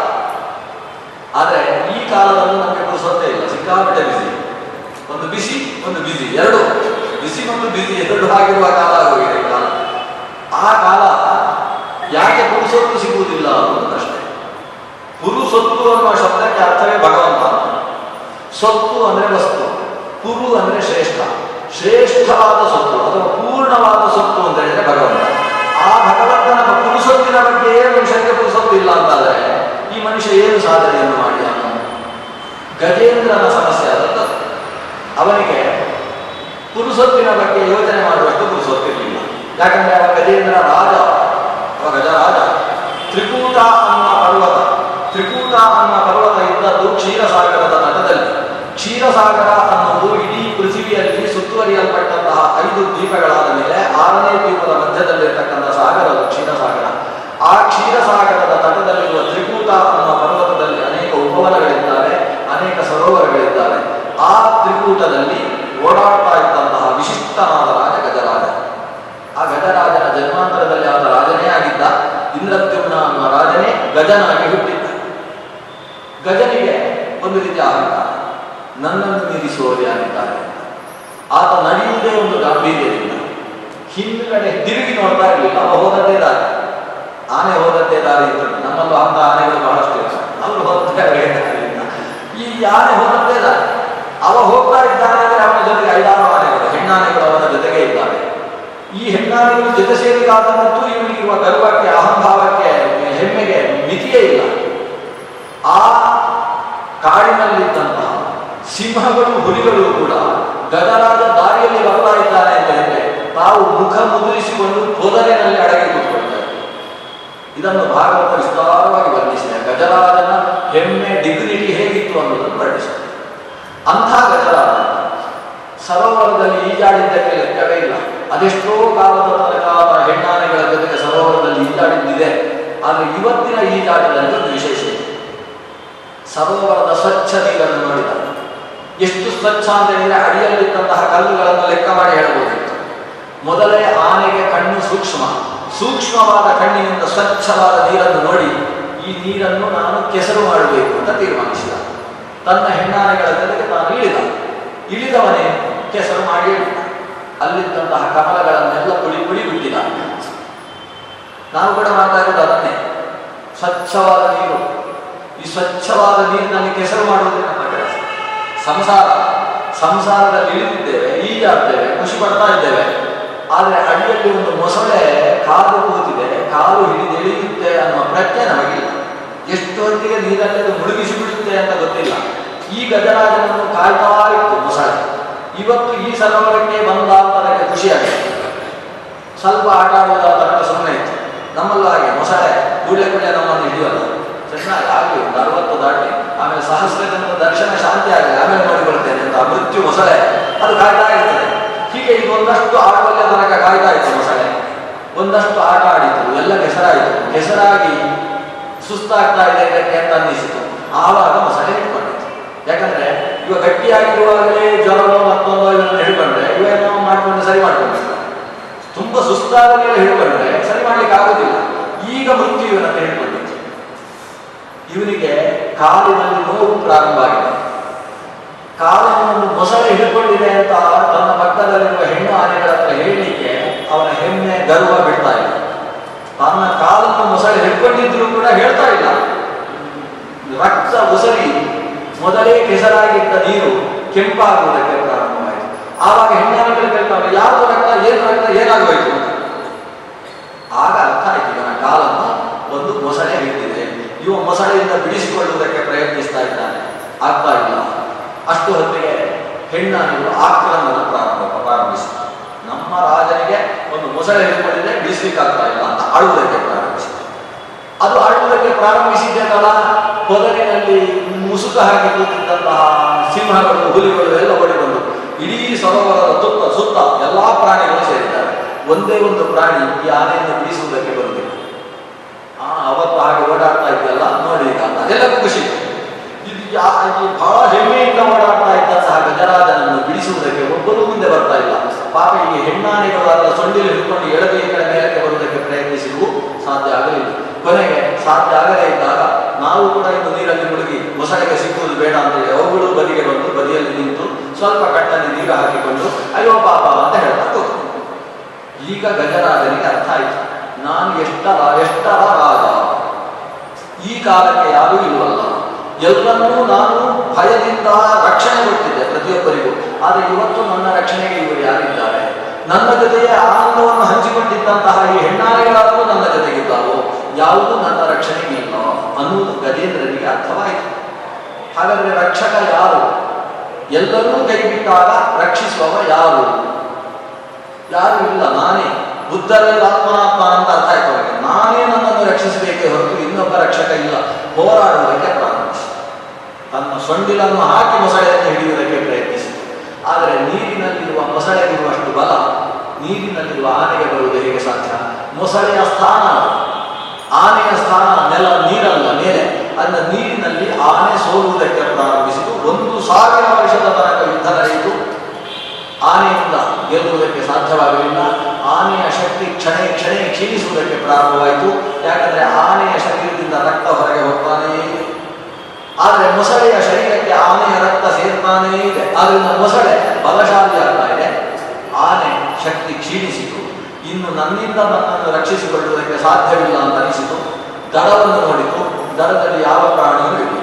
Speaker 1: ಆದ್ರೆ ಈ ಕಾಲದಲ್ಲೂ ನಮಗೆ ಪುರುಸೊತ್ತೇ ಇಲ್ಲ, ಸಿಕ್ಕಾಪಟ್ಟೆ ಬಿಸಿ ಒಂದು ಬಿಸಿ ಒಂದು ಬಿಸಿ ಎರಡು. ಬಿಸಿ ಮತ್ತು ಬಿಸಿ ಎರಡು ಆಗಿರುವ ಕಾಲ ಆಗೋಗಿದೆ ಕಾಲ. ಆ ಕಾಲ ಯಾಕೆ ಪುರುಸೊತ್ತು ಸಿಗುವುದಿಲ್ಲ ಅನ್ನೋದಷ್ಟೇ ಪುರುಸೊತ್ತು ಅನ್ನುವ ಶಬ್ದಕ್ಕೆ ಅರ್ಥವೇ ಭಗವಂತ. ಸೊತ್ತು ಅಂದ್ರೆ ವಸ್ತು. ಪುರು ಅಂದ್ರೆ ಶ್ರೇಷ್ಠ. ಶ್ರೇಷ್ಠವಾದ ಸೊತ್ತು, ಅಥವಾ ಪೂರ್ಣವಾದ ಸೊತ್ತು ಅಂತ ಹೇಳಿದ್ರೆ ಭಗವಂತ. ಆ ಭಗವಂತನ ಪುರುಸೊತ್ತಿನ ಬಗ್ಗೆ ಮನುಷ್ಯನಿಗೆ ಪುರುಸೊತ್ತಿಲ್ಲ ಅಂತಾದರೆ, ಈ ಮನುಷ್ಯ ಏನು ಸಾಧನೆಯನ್ನು ಮಾಡಿದ? ಗಜೇಂದ್ರನ ಸಮಸ್ಯೆ ಆದದ್ದು. ಅವನಿಗೆ ಪುರುಸೊತ್ತಿನ ಬಗ್ಗೆ ಯೋಚನೆ ಮಾಡುವಷ್ಟು ಪುರುಸೊತ್ತಿರಲಿಲ್ಲ ಯಾಕಂದ್ರೆ ಅವ ಗಜೇಂದ್ರ ರಾಜ ಅವ ಗಜರಾಜ. ತ್ರಿಕೂಟ ಅನ್ನ ಪರ್ವತ. ತ್ರಿಕೂಟ ಅನ್ನೋ ಪರ್ವತ ಇದ್ದದ್ದು ಕ್ಷೀರಸಾಗರದ ನಟದಲ್ಲಿ ಕ್ಷೀರಸಾಗರ ಐದು ದ್ವೀಪಗಳಾದ ಮೇಲೆ ಆರನೇ ದ್ವೀಪದ ಮಧ್ಯದಲ್ಲಿರ್ತಕ್ಕಂಥ ಸಾಗರ ಅದು ಕ್ಷೀರಸಾಗರ. ಆ ಕ್ಷೀರಸಾಗರದ ತಟದಲ್ಲಿರುವ ತ್ರಿಕೂಟ ಅನ್ನುವ ಪರ್ವತದಲ್ಲಿ ಅನೇಕ ಉಪವನಗಳಿದ್ದಾವೆ, ಅನೇಕ ಸರೋವರಗಳಿದ್ದಾವೆ. ಆ ತ್ರಿಕೂಟದಲ್ಲಿ ಓಡಾಡ್ತಾ ಇದ್ದಂತಹ ವಿಶಿಷ್ಟನಾದ ರಾಜ ಗಜರಾಜ. ಆ ಗಜರಾಜನ ಜನ್ಮಾಂತರದಲ್ಲಿ ಆದ ರಾಜನೇ ಆಗಿದ್ದ ಇಂದ್ರತ್ಯುಮ್ನ ಅನ್ನುವ ರಾಜನೇ ಗಜನಾಗಿ ಹುಟ್ಟಿದ್ದ. ಗಜನಿಗೆ ಒಂದು ರೀತಿ ಅಹಂಕಾರ. ನನ್ನನ್ನು ಮೀರಿಸುವವರು ಯಾರಿದ್ದಾರೆ ಆತ ನಡೆಯುವುದೇ ಒಂದು ಗಾಂಭೀರ್ಯದಿಂದ. ಹಿಂದುಗಡೆ ತಿರುಗಿ ನೋಡ್ತಾ ಇರಲಿಲ್ಲ. ಅವ ಹೋದದ್ದೇ ದಾರಿ ಆನೆ ಹೋದದ್ದೇ ದಾರಿ ಇದ್ದರು ನಮ್ಮಲ್ಲೂ ಅಂತ ಆನೆಗಳು ಬಹಳಷ್ಟು ಇರ್ತವೆ ಅವರು ಹೋದದ್ದೇ ಈ ಆನೆ ಹೋದದ್ದೇ ದಾರಿ ಅವ ಹೋಗ್ತಾ ಇದ್ದಾನೆ ಅಂದ್ರೆ ಅವನ ಜೊತೆಗೆ ಐದಾರು ಆನೆಗಳು, ಹೆಣ್ಣಾನೆಗಳು ಅವನ ಜೊತೆಗೆ ಇದ್ದಾವೆ ಈ ಹೆಣ್ಣಾನೆಗಳು ಜೊತೆ ಸೇರಿದಾದಂತೂ ಇವನಿಗಿರುವ ಗರ್ವಕ್ಕೆ, ಅಹಂಭಾವಕ್ಕೆ, ಹೆಮ್ಮೆಗೆ ಮಿತಿಯೇ ಇಲ್ಲ. ಆ ಕಾಡಿನಲ್ಲಿದ್ದಂತಹ ಸಿಂಹಗಳು, ಹುಲಿಗಳು ಕೂಡ ಗದರಾದ ದಾರಿಯಲ್ಲಿ ಬರ್ತಾ ಇದ್ದಾರೆ ಅಂತ ಹೇಳಿದ್ರೆ ತಾವು ಮುಖ ಮುದುರಿಸಿಕೊಂಡು ಕೋದಲಿನಲ್ಲಿ ಅಡಗಿ ಕೂತ್ಕೊಳ್ತಾರೆ ಇದನ್ನು ಭಾಗವತ ವಿಸ್ತಾರವಾಗಿ ವರ್ಣಿಸಿದೆ. ಗಜರಾಜನ ಹೆಮ್ಮೆ ಡಿಗ್ನಿಟಿ ಹೇಗಿತ್ತು ಅನ್ನೋದನ್ನು ವರ್ಣಿಸಿದೆ. ಅಂಥ ಗಜರಾಜ ಸರೋವರದಲ್ಲಿ ಈಜಾಡಿದ್ದಕ್ಕೆ ಲೆಕ್ಕವೇ ಇಲ್ಲ. ಅದೆಷ್ಟೋ ಕಾಲದ ತನಕ ಹೆಣ್ಣಾನೆಗಳ ಜೊತೆಗೆ ಸರೋವರದಲ್ಲಿ ಈಜಾಡಿದ್ದಿದೆ. ಆದರೆ ಇವತ್ತಿನ ಈಜಾಟದಲ್ಲಿ ಒಂದು ವಿಶೇಷ ಸರೋವರದ ಸ್ವಚ್ಛ ನೀರನ್ನು ನೋಡಿದ ಸ್ವಚ್ಛ ಅಡಿಯಲ್ಲಿದ್ದಂತಹ ಕಲ್ಲುಗಳನ್ನು ಲೆಕ್ಕ ಮಾಡಿ ಹೇಳಬಹುದಿತ್ತು ಮೊದಲೇ ಆನೆಗೆ ಕಣ್ಣು ಸೂಕ್ಷ್ಮ. ಸೂಕ್ಷ್ಮವಾದ ಕಣ್ಣಿನಿಂದ ಸ್ವಚ್ಛವಾದ ನೀರನ್ನು ನೋಡಿ, ಈ ನೀರನ್ನು ನಾನು ಕೆಸರು ಮಾಡಬೇಕು ಅಂತ ತೀರ್ಮಾನಿಸಿದ. ತನ್ನ ಹೆಣ್ಣಾನೆಗಳ ಜೊತೆಗೆ ತಾನು ಇಳಿದ. ಇಳಿದವನೇ ಕೆಸರು ಮಾಡಿ ಇಳಿದ ಅಲ್ಲಿದ್ದಂತಹ ಕಮಲಗಳನ್ನೆಲ್ಲ ಪುಳಿ ಪುಳಿ ಬಿಟ್ಟಿದ. ನಾವು ಕೂಡ ಮಾತಾಡೋದು ಅದನ್ನೇ. ಸ್ವಚ್ಛವಾದ ನೀರು. ಈ ಸ್ವಚ್ಛವಾದ ನೀರಿನಲ್ಲಿ ಕೆಸರು ಮಾಡುವುದೇ ಸಂಸಾರ ಸಂಸಾರದಲ್ಲಿ ಇಳಿದಿದ್ದೇವೆ, ಈಜಾಡ್ತೇವೆ, ಖುಷಿ ಪಡ್ತಾ ಇದ್ದೇವೆ. ಆದರೆ ಅಡಿಯಲ್ಲಿ ಒಂದು ಮೊಸಳೆ ಕಾಲು ಕೂತಿದೆ ಕಾಲು ಹಿಡಿದು ಇಳಿಯುತ್ತೆ ಅನ್ನುವ ಪ್ರಜ್ಞೆ ನಮಗಿಲ್ಲ. ಎಷ್ಟು ಹೊತ್ತಿಗೆ ನೀರಲ್ಲಿ ಅದು ಮುಳುಗಿಸಿ ಬಿಡುತ್ತೆ ಅಂತ ಗೊತ್ತಿಲ್ಲ. ಈ ಗಜರಾಜನನ್ನು ಕಾಯ್ತಾ ಇತ್ತು ಮೊಸಳೆ. ಇವತ್ತು ಈ ಸರೋವರಕ್ಕೆ ಬಂದ ಅಂತ ಖುಷಿಯಾಗಿದೆ ಸ್ವಲ್ಪ ಆಟ ಆಡುವುದಾದ ಸುಮ್ಮನೆ ಇತ್ತು. ನಮ್ಮಲ್ಲೂ ಹಾಗೆ ಮೊಸಳೆ ಕೂಡೆ ನಮ್ಮನ್ನು ಹಿಡಿಯೋಲ್ಲ ಚೆನ್ನಾಗಿ ಆಗಲಿ ಒಂದು ಅರವತ್ತು ದಾಟಿ, ಆಮೇಲೆ ಸಹಸ್ರ ಜನರ ದರ್ಶನ ಶಾಂತಿ ಆಗಲಿ ಆಮೇಲೆ ನೋಡಿಕೊಳ್ತೇನೆ ಅಂತ ಮೃತ್ಯು ಮೊಸಳೆ. ಅದು ಕಾಯ್ತಾ ಇರ್ತದೆ. ಹೀಗೆ ಇದು ಒಂದಷ್ಟು ಆಡುವಲ್ಲೇ ತನಕ ಕಾಯ್ತಾ ಇತ್ತು ಮೊಸಳೆ. ಒಂದಷ್ಟು ಆಟ ಆಡಿತು ಎಲ್ಲ ಕೆಸರಾಯಿತು. ಕೆಸರಾಗಿ ಸುಸ್ತಾಗ್ತಾ ಇದೆ ಇದಕ್ಕೆ ಅಂತ ಅನ್ನಿಸಿತು. ಆವಾಗ ಮೊಸಳೆ ಇಟ್ಕೊಂಡಿತ್ತು ಯಾಕಂದ್ರೆ, ಇವ ಗಟ್ಟಿಯಾಗಿರುವಾಗಲೇ ಜ್ವರವೋ ಮತ್ತೊಂದೋ ಇದನ್ನು ಹಿಡ್ಕೊಂಡ್ರೆ ಇವೇನೋ ಮಾಡ್ಕೊಂಡು ಸರಿ ಮಾಡ್ಕೊಂಡಿರ್ತಾರೆ ತುಂಬಾ ಸುಸ್ತಾದ ಮೇಲೆ ಹಿಡ್ಕೊಂಡ್ರೆ ಸರಿ ಮಾಡ್ಲಿಕ್ಕೆ ಆಗೋದಿಲ್ಲ ಈಗ ಮೃತ್ಯು ಇವನನ್ನು ಹಿಡ್ಕೊಂಡಿತ್ತು ಇವನಿಗೆ ಕಾಲಿನಲ್ಲಿ ನೋವು ಪ್ರಾರಂಭ ಆಗಿದೆ ಕಾಲನ್ನು ಮೊಸಳೆ ಹಿಡ್ಕೊಂಡಿದೆ ಅಂತ ತನ್ನ ಪಕ್ಕದಲ್ಲಿರುವ ಹೆಣ್ಣು ಆನೆಗಳ ಹತ್ರ ಹೇಳಲಿಕ್ಕೆ ಅವನ ಹೆಮ್ಮೆ ಗರ್ವ ಬಿಡ್ತಾ ಇಲ್ಲ ತನ್ನ ಕಾಲನ್ನು ಮೊಸಳೆ ಹಿಡ್ಕೊಂಡಿದ್ರು ಕೂಡ ಹೇಳ್ತಾ ಇಲ್ಲ. ರಕ್ತ ಉಸರಿ ಮೊದಲೇ ಕೆಸರಾಗಿದ್ದ ನೀರು ಕೆಂಪಾಗುವುದಕ್ಕೆ ಪ್ರಾರಂಭವಾಯಿತು. ಆವಾಗ ಹೆಣ್ಣಾನೆಗಳು ಕೇಳ್ತಾವೆ ರಕ್ತ ಏನಾಗೋಯ್ತು ಅಂತ ಆಗ ಅರ್ಥ ಆಯ್ತು ಇವನ ಕಾಲನ್ನು ಒಂದು ಮೊಸಳೆ ಹಿಡಿದಿದೆ ಇವ ಮೊಸಳೆಯಿಂದ ಬಿಡಿಸಿಕೊಳ್ಳುವುದಕ್ಕೆ ಪ್ರಯತ್ನಿಸ್ತಾ ಇದ್ದಾನೆ ಆಗ್ತಾ ಇಲ್ಲ ಅಷ್ಟು ಹೊತ್ತಿಗೆ ಹೆಣ್ಣಾನೆಗಳು ಆಕ್ರಮಣ ಪ್ರಾರಂಭ ಪ್ರಾರಂಭಿಸಿತು ನಮ್ಮ ರಾಜನಿಗೆ ಒಂದು ಮೊಸಳೆ ಹಿಡ್ಕೊಂಡಿದೆ ಬಿಡಿಸ್ಲಿಕ್ಕೆ ಆಗ್ತಾ ಇಲ್ಲ ಅಂತ ಆಳುವುದಕ್ಕೆ ಪ್ರಾರಂಭಿಸಿತು ಅದು ಆಳುವುದಕ್ಕೆ ಪ್ರಾರಂಭಿಸಿದ್ದೇನಲ್ಲ ಹೊದರಿನಲ್ಲಿ ಮುಸುಕ ಹಾಕಿ ಕೂತಿದ್ದಂತಹ ಸಿಂಹಗಳು ಹುಲಿಗಳು ಎಲ್ಲ ಓಡಿ ಬಂದು ಇಡೀ ಸರೋವರದ ತುತ್ತ ಸುತ್ತ ಎಲ್ಲಾ ಪ್ರಾಣಿಗಳು ಸೇರಿದ್ದಾರೆ ಒಂದೇ ಒಂದು ಪ್ರಾಣಿ ಈ ಆನೆಯನ್ನು ಬಿಡಿಸುವುದಕ್ಕೆ ಬರುವುದಿಲ್ಲ ಆ ಅವತ್ತು ಹಾಗೆ ಓಡಾಡ್ತಾ ಇದ್ದಲ್ಲ ನೋಡಿ ಈಗ ಅಂತ ಅದೆಲ್ಲಕ್ಕೂ ಖುಷಿ ಇದು ಯಾ- ಈ ಬಹಳ ಹೆಮ್ಮೆಯಿಂದ ಓಡಾಡ್ತಾ ಇದ್ದಂತಹ ಗಜರಾಜನನ್ನು ಬಿಡಿಸುವುದಕ್ಕೆ ಒಬ್ಬರು ಮುಂದೆ ಬರ್ತಾ ಇಲ್ಲ ಹೆಣ್ಣಾನಿಗಳಾದ ಸೊಂಡಿಲು ಹಿಡ್ಕೊಂಡು ಕಡೆ ಮೇಲಕ್ಕೆ ಬರುವುದಕ್ಕೆ ಪ್ರಯತ್ನಿಸಿಗೂ ಸಾಧ್ಯ ಆಗಲಿಲ್ಲ. ಕೊನೆಗೆ ಸಾಧ್ಯ ಆಗದೇ ಇದ್ದಾಗ ನಾವು ಕೂಡ ಇನ್ನು ನೀರಲ್ಲಿ ಮುಳುಗಿ ಮೊಸಳೆಗೆ ಸಿಕ್ಕುವುದು ಬೇಡ ಅಂತೇಳಿ ಅವುಗಳು ಬದಿಗೆ ಬಂದು ಬದಿಯಲ್ಲಿ ನಿಂತು ಸ್ವಲ್ಪ ಕಟ್ಟಲ್ಲಿ ನೀರು ಹಾಕಿಕೊಂಡು, ಅಯ್ಯೋ ಪಾಪ ಅಂತ ಹೇಳ್ತಾ ಕೂತು. ಈಗ ಗಜರಾಜನಿಗೆ ಅರ್ಥ ಆಯ್ತು. ನಾನು ಎಷ್ಟರ ಎಷ್ಟರ ರಾಜ? ಈ ಕಾಲಕ್ಕೆ ಯಾರೂ ಇಲ್ವಲ್ಲ. ಎಲ್ಲರನ್ನೂ ನಾನು ಭಯದಿಂದ ರಕ್ಷಣೆ ಕೊಡ್ತಿದ್ದೆ ಪ್ರತಿಯೊಬ್ಬರಿಗೂ. ಆದರೆ ಇವತ್ತು ನನ್ನ ರಕ್ಷಣೆಗೆ ಇವರು ಯಾರಿದ್ದಾರೆ? ನನ್ನ ಜೊತೆಗೆ ಆನಂದವನ್ನು ಹಂಚಿಕೊಂಡಿದ್ದಂತಹ ಈ ಹೆಣ್ಣಾರೆಗಳಾದರೂ ನನ್ನ ಜೊತೆಗಿದ್ದಾರೋ? ಯಾವುದು ನನ್ನ ರಕ್ಷಣೆಗಿಲ್ಲ ಅನ್ನುವುದು ಗಜೇಂದ್ರನಿಗೆ ಅರ್ಥವಾಯಿತು. ಹಾಗಾದರೆ ರಕ್ಷಕ ಯಾರು? ಎಲ್ಲರೂ ಕೈ ಬಿಟ್ಟಾಗ ರಕ್ಷಿಸುವವ ಯಾರು? ಯಾರು ಇಲ್ಲ, ನಾನೇ. ಬುದ್ಧರಲ್ಲಿ ಆತ್ಮನಾತ್ಮ ಅಂತ ಅರ್ಥ ಆಯ್ತು ನಾನೇ ನನ್ನನ್ನು ರಕ್ಷಿಸಬೇಕೇ ಹೊರತು ಇನ್ನೊಬ್ಬ ರಕ್ಷಕ ಇಲ್ಲ. ಹೋರಾಡುವುದಕ್ಕೆ ತನ್ನ ಸೊಂಡಿಲನ್ನು ಹಾಕಿ ಮೊಸಳೆಯನ್ನು ಹಿಡಿಯುವುದಕ್ಕೆ ಪ್ರಯತ್ನಿಸಿತು. ಆದರೆ ನೀರಿನಲ್ಲಿರುವ ಮೊಸಳೆಗಿರುವಷ್ಟು ಬಲ, ನೀರಿನಲ್ಲಿರುವ ಆನೆಗೆ ಬರುವುದು ಹೇಗೆ ಸಾಧ್ಯ? ಮೊಸಳೆಯ ಸ್ಥಾನ ಆನೆಯ ಸ್ಥಾನ ನೆಲ, ನೀರಲ್ಲ, ಮೇಲೆ. ಅದನ್ನ ನೀರಿನಲ್ಲಿ ಆನೆ ಸೋಲುವುದಕ್ಕೆ ಪ್ರಾರಂಭಿಸಿತು. ಒಂದು ಸಾವಿರ ವರ್ಷದ ತನಕ ಯುದ್ಧ ನಡೆಯಿತು. ಆನೆಯಿಂದ ಗೆಲ್ಲುವುದಕ್ಕೆ ಸಾಧ್ಯವಾಗಲಿಲ್ಲ. ಆನೆಯ ಶಕ್ತಿ ಕ್ಷಣೆ ಕ್ಷಣೆ ಕ್ಷೀಣಿಸುವುದಕ್ಕೆ ಪ್ರಾರಂಭವಾಯಿತು. ಯಾಕಂದ್ರೆ ಆನೆಯ ಶರೀರದಿಂದ ರಕ್ತ ಹೊರಗೆ ಹೋಗ್ತಾನೇ ಆದರೆ ಮೊಸಳೆಯ ಶರೀರಕ್ಕೆ ಆನೆಯ ರಕ್ತ ಸೇರ್ತಾನೇ ಇದೆ. ಆದ್ರಿಂದ ಮೊಸಳೆ ಬಲಶಾಲಿ ಆಗ್ತಾ ಇದೆ. ಆನೆ ಶಕ್ತಿ ಕ್ಷೀಣಿಸಿತು. ಇನ್ನು ನನ್ನಿಂದ ನನ್ನನ್ನು ರಕ್ಷಿಸಿಕೊಳ್ಳುವುದಕ್ಕೆ ಸಾಧ್ಯವಿಲ್ಲ ಅಂತ ಅನಿಸಿತು. ದಡವನ್ನು ನೋಡಿತು. ದಡದಲ್ಲಿ ಯಾವ ಪ್ರಾಣಿಯೂ ಇಲ್ಲ.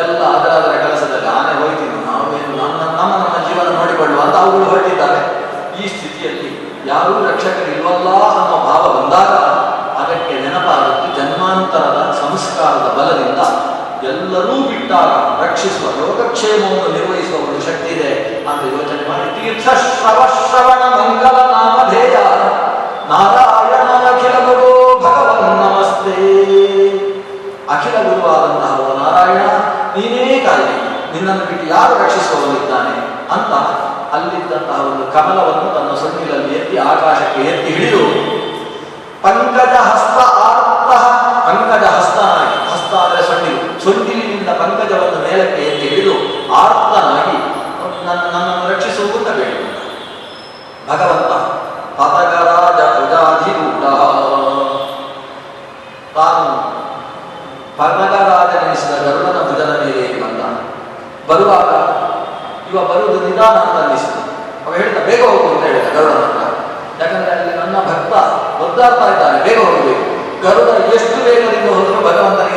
Speaker 1: ಎಲ್ಲ ಅದರ ಅದರ ಕೆಲಸದಲ್ಲಿ ಆನೆ ಹೋಯ್ತಿದ್ದು ನಾವೇನು ನನ್ನ, ನಮ್ಮ ನಮ್ಮ ಜೀವನ ನೋಡಿಕೊಳ್ಳುವ ಅಂತ ಅವುಗಳು ಹೊರಟಿದ್ದಾರೆ. ಈ ಸ್ಥಿತಿಯಲ್ಲಿ ಯಾರೂ ರಕ್ಷಕರಿಲ್ವಲ್ಲ ಅನ್ನೋ ಭಾವ ಬಂದಾಗ ಅದಕ್ಕೆ ನೆನಪಾಗುತ್ತೆ ಜನ್ಮಾಂತರದ ಎಲ್ಲರೂ ಬಿಟ್ಟಾಗ ರಕ್ಷಿಸುವ ಯೋಗಕ್ಷೇಮವನ್ನು ನಿರ್ವಹಿಸುವ ಒಂದು ಶಕ್ತಿ ಇದೆ. ಅಂತ ಯೋಚನೆ ಮಾಡಿ ತೀರ್ಥ ಶ್ರವ ಶ್ರವಣ ಮಂಗಲ ನಾಮಧೇಯ ನಾರಾಯಣ ಅಖಿಲ ಗುರು ಭಗವನ್ ನಮಸ್ತೆ. ಅಖಿಲ ಗುರುವಾದಂತಹ ನಾರಾಯಣ, ನೀನೇ ಕಾಯಿ ನಿನ್ನನ್ನು ಬಿಟ್ಟು ಯಾರು ರಕ್ಷಿಸುವವನಿದ್ದಾನೆ? ಅಂತ ಅಲ್ಲಿದ್ದಂತಹ ಒಂದು ಕಮಲವನ್ನು ತನ್ನ ಸೊಂಡಿಲಲ್ಲಿ ಎತ್ತಿ ಆಕಾಶಕ್ಕೆ ಎತ್ತಿ ಹಿಡಿದು ಪಂಕಜ ಹಸ್ತ ಆರ್ತ ಪಂಕಜ ಹಸ್ತ ಅಂದರೆ ಸೊಂಡಿಲು ಸೊಂಡಿಲಿನಿಂದ ಪಂಕಜವನ್ನು ಮೇಲಕ್ಕೆ ಎತ್ತಿ ಹಿಡಿದು ಆರ್ತನಾಗಿ ನನ್ನ ನನ್ನನ್ನು ರಕ್ಷಿಸುವುದನ್ನು ಬೇಡ ಭಗವಂತ ಪತಗರಾಜ ಪ್ರಜಾಧಿರೂಢ ತಾನು ಪರ್ಣಗರಾಜನೆನಿಸಿದ ಗರುಡನ ಭುಜನ ಮೇಲೆ ಬಂದ. ಬರುವಾಗ ಇವ ಬರುವುದು ನಿಧಾನ ಅಂತ ಅನ್ನಿಸಿತು. ಅವ ಹೇಳಿದ, ಬೇಗ ಹೋಗು ಅಂತ ಹೇಳಿದ ಗರುಡನ ಯಾಕಂದ್ರೆ ಅಲ್ಲಿ ನನ್ನ ಭಕ್ತ ಒದ್ದಾಡ್ತಾ ಇದ್ದಾನೆ, ಬೇಗ ಹೋಗಬೇಕು. ಗರುಡ ಎಷ್ಟು ವೇಗದಿಂದ ಹೋದರೂ ಭಗವಂತನಿಗೆ